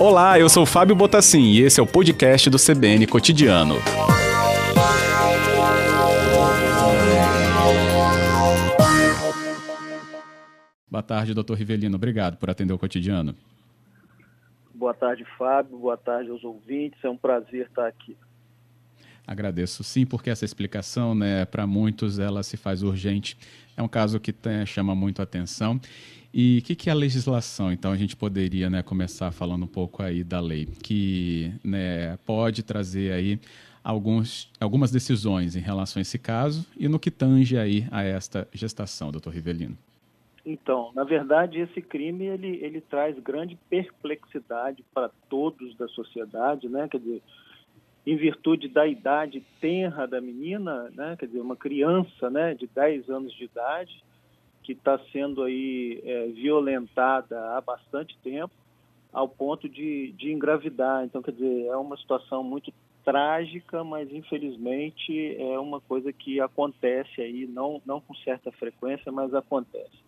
Olá, eu sou Fábio Botassin e esse é o podcast do CBN Cotidiano. Boa tarde, doutor Rivelino. Obrigado por atender o cotidiano. Boa tarde, Fábio. Boa tarde aos ouvintes. É um prazer estar aqui. Agradeço sim, porque essa explicação, né, para muitos, ela se faz urgente. É um caso que tem, chama muito atenção. E o que, que, é a legislação? Então, a gente poderia né, começar falando um pouco aí da lei, que né, pode trazer aí alguns, algumas decisões em relação a esse caso e no que tange aí a esta gestação, doutor Rivelino. Então, na verdade, esse crime ele, ele traz grande perplexidade para todos da sociedade, né? Quer dizer, em virtude da idade tenra da menina, né? quer dizer, uma criança né, de 10 anos de idade, que está sendo aí é, violentada há bastante tempo, ao ponto de, de engravidar. Então, quer dizer, é uma situação muito trágica, mas infelizmente é uma coisa que acontece aí, não, não com certa frequência, mas acontece.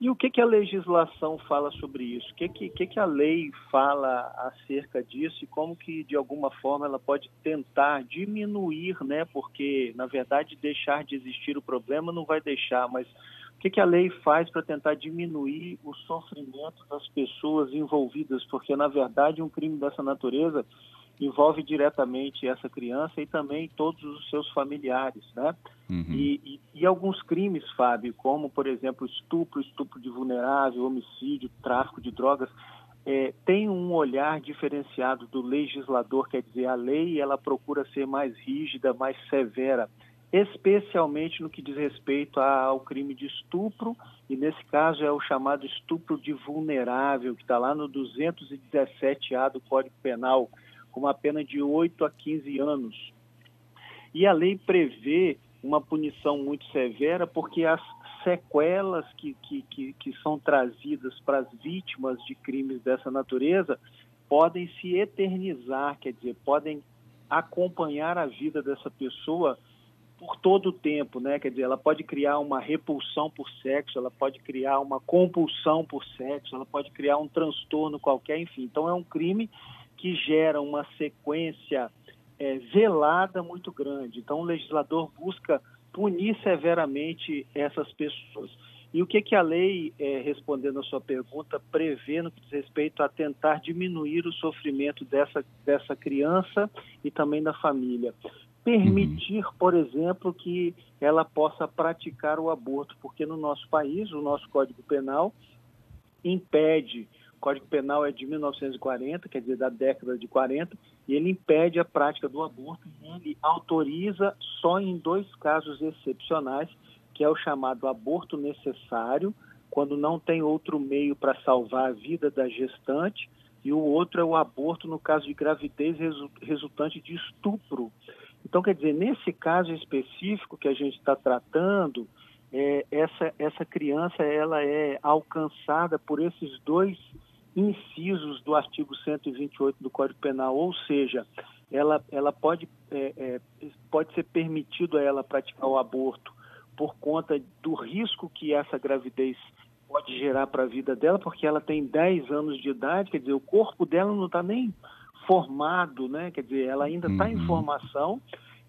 E o que, que a legislação fala sobre isso? O que, que, que, a lei fala acerca disso e como que, de alguma forma, ela pode tentar diminuir, né? Porque, na verdade, deixar de existir o problema não vai deixar, mas que, que a lei faz para tentar diminuir o sofrimento das pessoas envolvidas? Porque, na verdade, um crime dessa natureza envolve diretamente essa criança e também todos os seus familiares, né? Uhum. E, e, e, alguns crimes, Fábio, como, por exemplo, estupro, estupro de vulnerável, homicídio, tráfico de drogas, é, tem um olhar diferenciado do legislador, quer dizer, a lei ela procura ser mais rígida, mais severa, especialmente no que diz respeito ao crime de estupro, e nesse caso é o chamado estupro de vulnerável, que está lá no 217A do Código Penal, com uma pena de 8 a 15 anos. E a lei prevê uma punição muito severa porque as sequelas que, que, que, que são trazidas para as vítimas de crimes dessa natureza podem se eternizar, quer dizer, podem acompanhar a vida dessa pessoa por todo o tempo, né? Quer dizer, ela pode criar uma repulsão por sexo, ela pode criar uma compulsão por sexo, ela pode criar um transtorno qualquer, enfim. Então é um crime que gera uma sequência é, velada muito grande. Então, o legislador busca punir severamente essas pessoas. E o que, que a lei, é, respondendo a sua pergunta, prevê no que diz respeito a tentar diminuir o sofrimento dessa, dessa criança e também da família? Permitir, uhum. por exemplo, que ela possa praticar o aborto, porque no nosso país, o nosso Código Penal impede Código Penal é de 1940, quer dizer, da década de 40, e ele impede a prática do aborto e ele autoriza só em dois casos excepcionais, que é o chamado aborto necessário, quando não tem outro meio para salvar a vida da gestante, e o outro é o aborto no caso de gravidez resultante de estupro. Então, quer dizer, nesse caso específico que a gente está tratando, é, essa, essa criança ela é alcançada por esses dois incisos do artigo 128 do Código Penal, ou seja, ela, ela pode, é, é, pode ser permitido a ela praticar o aborto por conta do risco que essa gravidez pode gerar para a vida dela, porque ela tem 10 anos de idade, quer dizer, o corpo dela não está nem formado, né? Quer dizer, ela ainda está uhum. em formação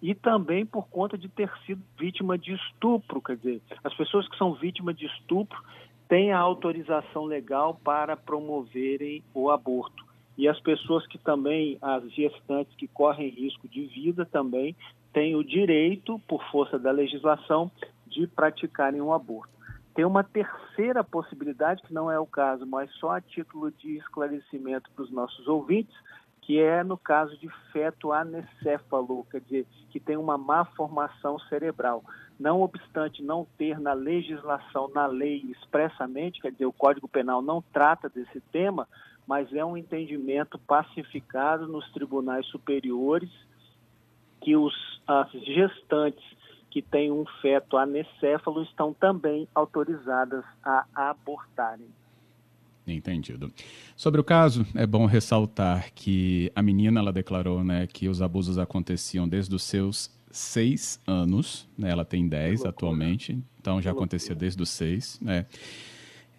e também por conta de ter sido vítima de estupro, quer dizer, as pessoas que são vítimas de estupro, têm a autorização legal para promoverem o aborto. E as pessoas que também, as gestantes que correm risco de vida também, têm o direito, por força da legislação, de praticarem o um aborto. Tem uma terceira possibilidade, que não é o caso, mas só a título de esclarecimento para os nossos ouvintes, que é no caso de feto anencefalo, quer dizer, que tem uma má formação cerebral. Não obstante não ter na legislação, na lei expressamente, quer dizer, o Código Penal não trata desse tema, mas é um entendimento pacificado nos tribunais superiores que os, as gestantes que têm um feto anencefalo estão também autorizadas a abortarem. Entendido. Sobre o caso, é bom ressaltar que a menina ela declarou né, que os abusos aconteciam desde os seus seis anos, né? ela tem dez atualmente, então já acontecia desde os seis. Né?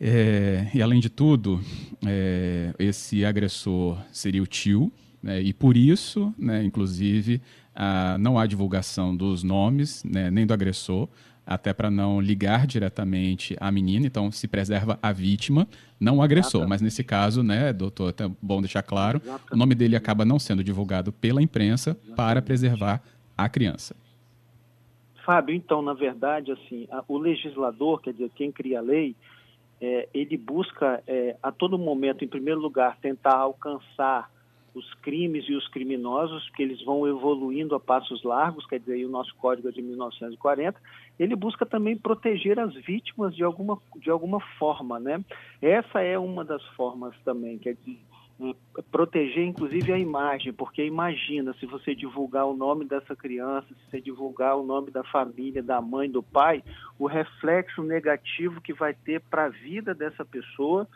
É, e além de tudo, é, esse agressor seria o tio, né, e por isso, né, inclusive, a, não há divulgação dos nomes, né, nem do agressor, até para não ligar diretamente à menina, então se preserva a vítima, não o agressor. Mas nesse caso, né, doutor, é bom deixar claro, o nome dele acaba não sendo divulgado pela imprensa para preservar a criança. Fábio, então, na verdade, assim, a, o legislador, quer dizer, quem cria a lei, é, ele busca é, a todo momento, em primeiro lugar, tentar alcançar os crimes e os criminosos, que eles vão evoluindo a passos largos, quer dizer, o nosso código é de 1940, ele busca também proteger as vítimas de alguma, de alguma forma, né? Essa é uma das formas também, quer dizer, é, proteger inclusive a imagem, porque imagina se você divulgar o nome dessa criança, se você divulgar o nome da família, da mãe, do pai, o reflexo negativo que vai ter para a vida dessa pessoa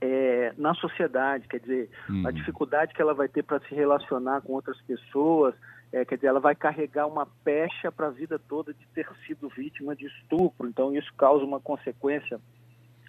é, na sociedade, quer dizer, hum. a dificuldade que ela vai ter para se relacionar com outras pessoas, é, quer dizer, ela vai carregar uma pecha para a vida toda de ter sido vítima de estupro. Então, isso causa uma consequência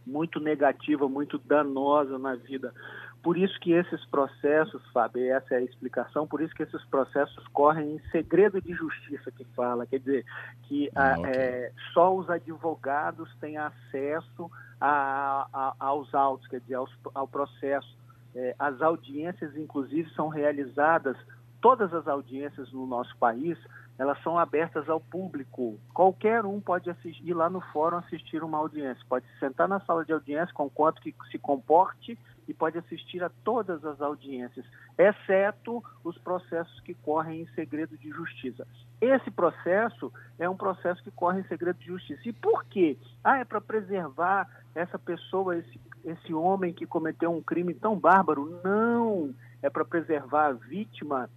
muito negativa, muito danosa na vida. Por isso que esses processos, Fábio, essa é a explicação, por isso que esses processos correm em segredo de justiça que fala, quer dizer, que ah, okay. é, só os advogados têm acesso a, a, aos autos, quer dizer, aos, ao processo. É, as audiências, inclusive, são realizadas, todas as audiências no nosso país, elas são abertas ao público. Qualquer um pode assistir, ir lá no fórum assistir uma audiência, pode sentar na sala de audiência com quanto que se comporte e pode assistir a todas as audiências, exceto os processos que correm em segredo de justiça. Esse processo é um processo que corre em segredo de justiça. E por quê? Ah, é para preservar essa pessoa, esse, esse homem que cometeu um crime tão bárbaro? Não! É para preservar a vítima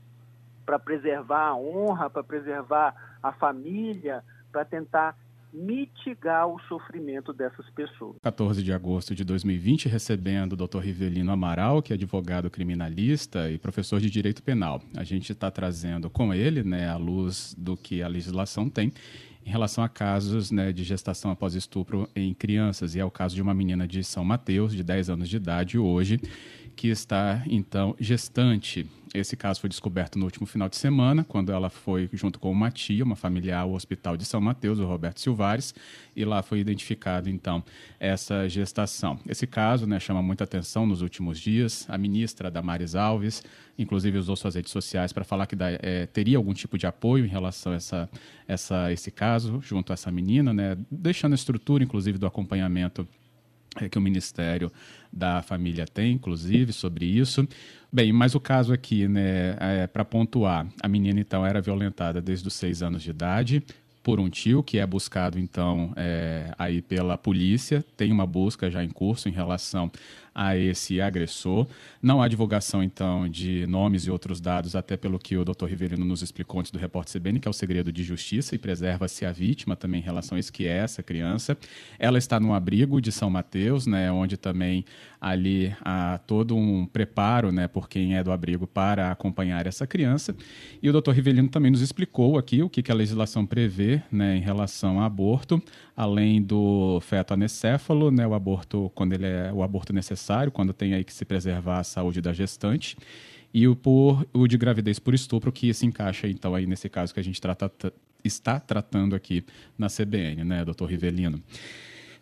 para preservar a honra, para preservar a família, para tentar mitigar o sofrimento dessas pessoas. 14 de agosto de 2020, recebendo o Dr. Rivelino Amaral, que é advogado criminalista e professor de direito penal. A gente está trazendo com ele, né, à luz do que a legislação tem, em relação a casos né, de gestação após estupro em crianças. E é o caso de uma menina de São Mateus, de 10 anos de idade, hoje, que está, então, gestante. Esse caso foi descoberto no último final de semana, quando ela foi junto com uma tia, uma familiar, ao Hospital de São Mateus, o Roberto Silvares, e lá foi identificado, então, essa gestação. Esse caso né, chama muita atenção nos últimos dias. A ministra Damares Alves, inclusive, usou suas redes sociais para falar que é, teria algum tipo de apoio em relação a essa, essa, esse caso, junto a essa menina, né, deixando a estrutura, inclusive, do acompanhamento que o Ministério da Família tem, inclusive, sobre isso. Bem, mas o caso aqui, né, é, para pontuar, a menina então era violentada desde os seis anos de idade por um tio que é buscado então é, aí pela polícia. Tem uma busca já em curso em relação a esse agressor. Não há divulgação, então, de nomes e outros dados, até pelo que o Dr. Rivelino nos explicou antes do repórter CBN, que é o segredo de justiça e preserva-se a vítima também em relação a isso que é essa criança. Ela está num abrigo de São Mateus, né, onde também ali há todo um preparo, né, por quem é do abrigo para acompanhar essa criança. E o Dr. Rivelino também nos explicou aqui o que, que a legislação prevê, né, em relação ao aborto, além do feto anecéfalo, né, o aborto quando ele é o aborto necessário quando tem aí que se preservar a saúde da gestante e o, por, o de gravidez por estupro, que se encaixa, então, aí nesse caso que a gente trata, está tratando aqui na CBN, né, doutor Rivelino?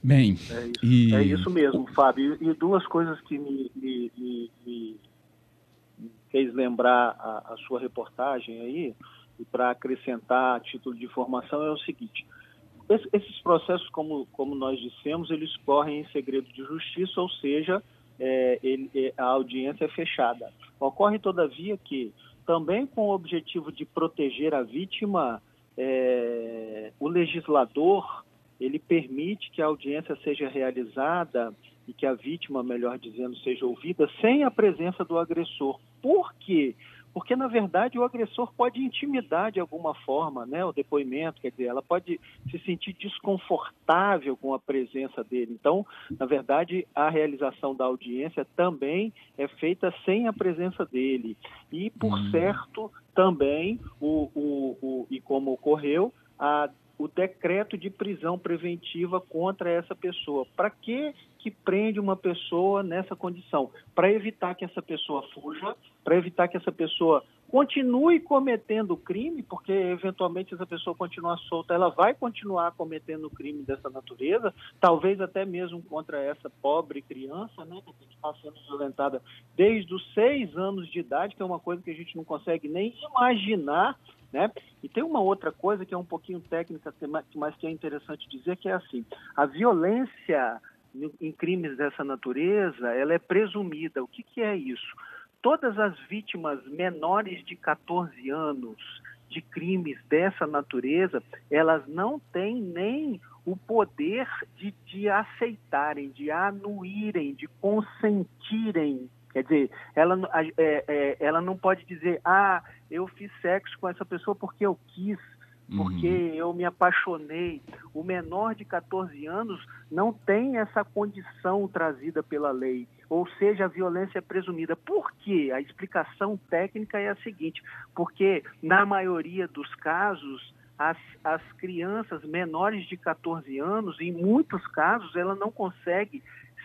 Bem, é isso, e... é isso mesmo, Fábio. E duas coisas que me, me, me, me fez lembrar a, a, sua reportagem aí, e para acrescentar a título de informação, é o seguinte: esses processos, como, como nós dissemos, eles correm em segredo de justiça, ou seja, é, ele, é, a audiência é fechada. Ocorre, todavia, que, também com o objetivo de proteger a vítima, é, o legislador ele permite que a audiência seja realizada e que a vítima, melhor dizendo, seja ouvida sem a presença do agressor. Por quê? porque na verdade o agressor pode intimidar de alguma forma, né, o depoimento, quer dizer, ela pode se sentir desconfortável com a presença dele. Então, na verdade, a realização da audiência também é feita sem a presença dele. E, por hum. certo, também o, o, o, e como ocorreu, a o decreto de prisão preventiva contra essa pessoa. Para que que prende uma pessoa nessa condição? Para evitar que essa pessoa fuja, para evitar que essa pessoa continue cometendo crime, porque eventualmente essa pessoa continuar solta, ela vai continuar cometendo crime dessa natureza, talvez até mesmo contra essa pobre criança, né, que está sendo violentada desde os seis anos de idade, que é uma coisa que a gente não consegue nem imaginar né? E tem uma outra coisa que é um pouquinho técnica, mas que é interessante dizer, que é assim, a violência em crimes dessa natureza, ela é presumida. O que, que é isso? Todas as vítimas menores de 14 anos de crimes dessa natureza, elas não têm nem o poder de, de aceitarem, de anuírem, de consentirem Quer dizer, ela, é, é, ela não pode dizer, ah, eu fiz sexo com essa pessoa porque eu quis, porque uhum. eu me apaixonei. O menor de 14 anos não tem essa condição trazida pela lei, ou seja, a violência é presumida. Por quê? A explicação técnica é a seguinte: porque na maioria dos casos, as, as crianças menores de 14 anos, em muitos casos, ela não consegue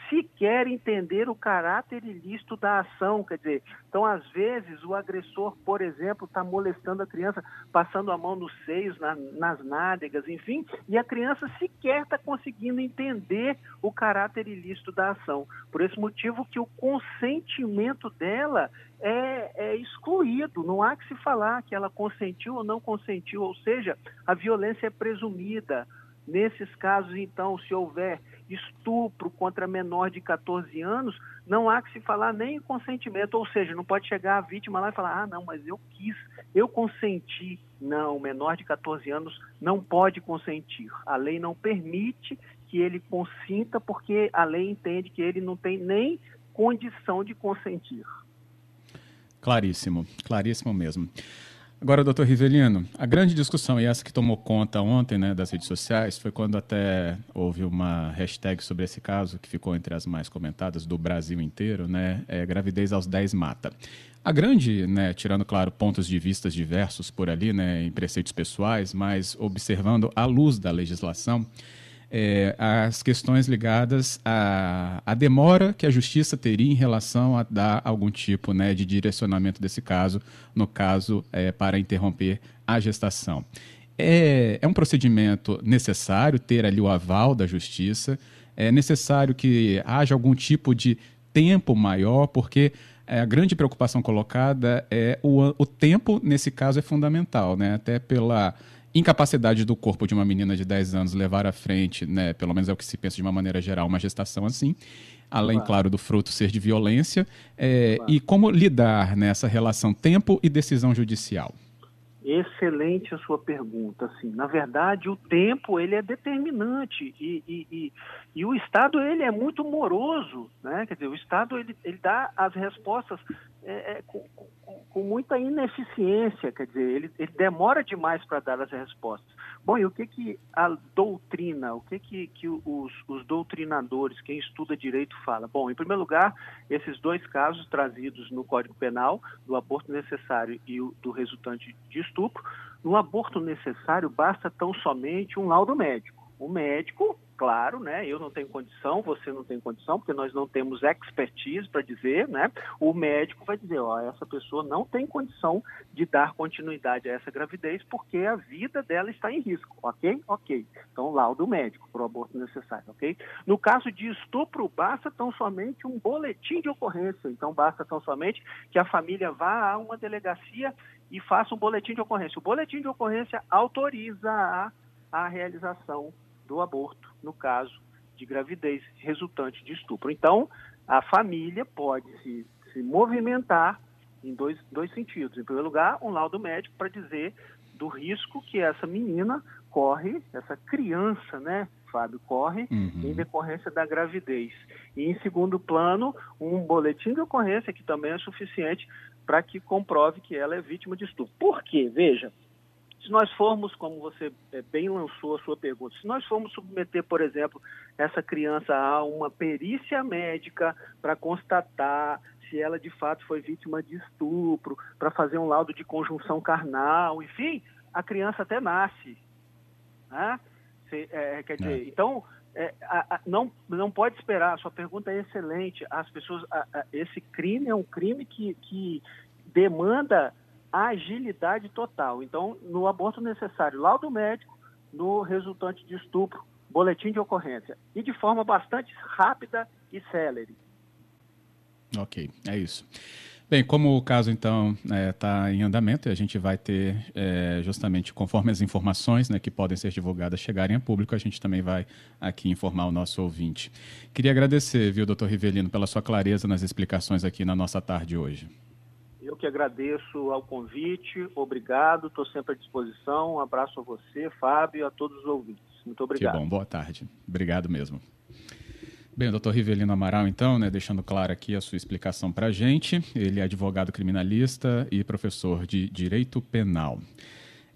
sequer entender o caráter ilícito da ação. Quer dizer, então, às vezes, o agressor, por exemplo, está molestando a criança, passando a mão nos seios, na, nas nádegas, enfim, e a criança sequer está conseguindo entender o caráter ilícito da ação. Por esse motivo que o consentimento dela é, é, excluído. Não há que se falar que ela consentiu ou não consentiu, ou seja, a violência é presumida. Nesses casos, então, se houver estupro contra menor de 14 anos, não há que se falar nem em consentimento, ou seja, não pode chegar a vítima lá e falar: ah, não, mas eu quis, eu consenti. Não, o menor de 14 anos não pode consentir. A lei não permite que ele consinta, porque a lei entende que ele não tem nem condição de consentir. Claríssimo, claríssimo mesmo. Agora, doutor Rivelino, a grande discussão, e essa que tomou conta ontem né, das redes sociais, foi quando até houve uma hashtag sobre esse caso, que ficou entre as mais comentadas do Brasil inteiro, né? É, gravidez aos 10 mata. A grande, né, tirando, claro, pontos de vista diversos por ali, né, em preceitos pessoais, mas observando à luz da legislação, é, as questões ligadas à, à, demora que a justiça teria em relação a dar algum tipo né, de direcionamento desse caso, no caso, é, para interromper a gestação. É, é um procedimento necessário ter ali o aval da justiça, é necessário que haja algum tipo de tempo maior, porque é, a grande preocupação colocada é o, o tempo, nesse caso, é fundamental, né? até pela incapacidade do corpo de uma menina de 10 anos levar à frente, né, pelo menos é o que se pensa de uma maneira geral, uma gestação assim, além, claro, claro do fruto ser de violência, é, claro. e como lidar nessa relação tempo e decisão judicial? Excelente a sua pergunta. Assim, na verdade, o tempo ele é determinante e, e, e, e, o Estado ele é muito moroso, né? Quer dizer, o Estado ele, ele dá as respostas é, é, com, com, muita ineficiência, quer dizer, ele, ele demora demais para dar as respostas. Bom, e o que que a doutrina, o que que, que os, os doutrinadores, quem estuda direito fala? Bom, em primeiro lugar, esses dois casos trazidos no Código Penal, do aborto necessário e o, do resultante de estupro, no aborto necessário basta tão somente um laudo médico. O médico claro, né? Eu não tenho condição, você não tem condição, porque nós não temos expertise para dizer, né? O médico vai dizer, ó, essa pessoa não tem condição de dar continuidade a essa gravidez porque a vida dela está em risco, ok? Ok. Então, laudo médico para o aborto necessário, ok? No caso de estupro, basta tão somente um boletim de ocorrência. Então, basta tão somente que a família vá a uma delegacia e faça um boletim de ocorrência. O boletim de ocorrência autoriza a, a realização do aborto, no caso de gravidez resultante de estupro. Então, a família pode se, se movimentar em dois, dois sentidos. Em primeiro lugar, um laudo médico para dizer do risco que essa menina corre, essa criança, né, Fábio, corre uhum. em decorrência da gravidez. E, em segundo plano, um boletim de ocorrência que também é suficiente para que comprove que ela é vítima de estupro. Por quê? Veja, se nós formos, como você é, bem lançou a sua pergunta, se nós formos submeter, por exemplo, essa criança a uma perícia médica para constatar se ela de fato foi vítima de estupro, para fazer um laudo de conjunção carnal, enfim, a criança até nasce. Né? Se, é, quer dizer, é. então é, a, a, não, não pode esperar. A sua pergunta é excelente. As pessoas, a, esse crime é um crime que, que demanda agilidade total. Então, no aborto necessário, laudo médico, no resultante de estupro, boletim de ocorrência. E de forma bastante rápida e célere. Ok, é isso. Bem, como o caso então está é, tá em andamento, a gente vai ter é, justamente conforme as informações né, que podem ser divulgadas chegarem a público, a gente também vai aqui informar o nosso ouvinte. Queria agradecer, viu, doutor Rivelino, pela sua clareza nas explicações aqui na nossa tarde hoje. Eu que agradeço ao convite, obrigado, estou sempre à disposição. Um abraço a você, Fábio, a todos os ouvintes. Muito obrigado. Que bom, boa tarde. Obrigado mesmo. Bem, o doutor Rivelino Amaral, então, né, deixando claro aqui a sua explicação para a gente. Ele é advogado criminalista e professor de Direito Penal.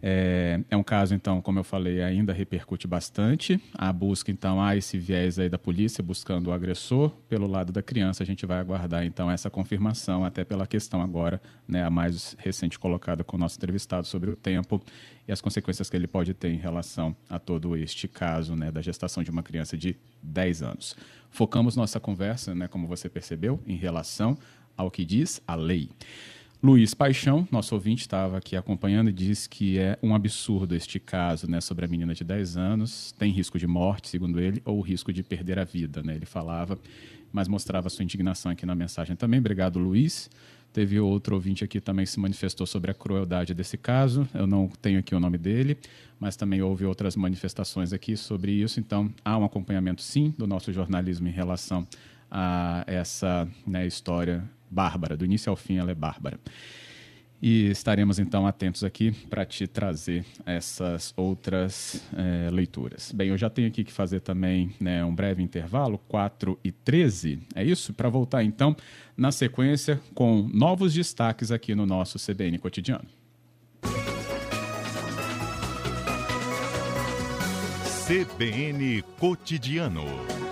É, é, um caso, então, como eu falei, ainda repercute bastante. A busca, então, há esse viés aí da polícia buscando o agressor. Pelo lado da criança, a gente vai aguardar, então, essa confirmação, até pela questão agora, né, a mais recente colocada com o nosso entrevistado sobre o tempo e as consequências que ele pode ter em relação a todo este caso, né, da gestação de uma criança de 10 anos. Focamos nossa conversa, né, como você percebeu, em relação ao que diz a lei. Luiz Paixão, nosso ouvinte, estava aqui acompanhando e disse que é um absurdo este caso né, sobre a menina de 10 anos. Tem risco de morte, segundo ele, ou risco de perder a vida. Né? Ele falava, mas mostrava sua indignação aqui na mensagem também. Obrigado, Luiz. Teve outro ouvinte aqui também que se manifestou sobre a crueldade desse caso. Eu não tenho aqui o nome dele, mas também houve outras manifestações aqui sobre isso. Então, há um acompanhamento, sim, do nosso jornalismo em relação a essa né, história bárbara. Do início ao fim, ela é bárbara. E estaremos então atentos aqui para te trazer essas outras é, leituras. Bem, eu já tenho aqui que fazer também né, um breve intervalo, 4 e 13, é isso? Para voltar então na sequência com novos destaques aqui no nosso CBN Cotidiano. CBN Cotidiano.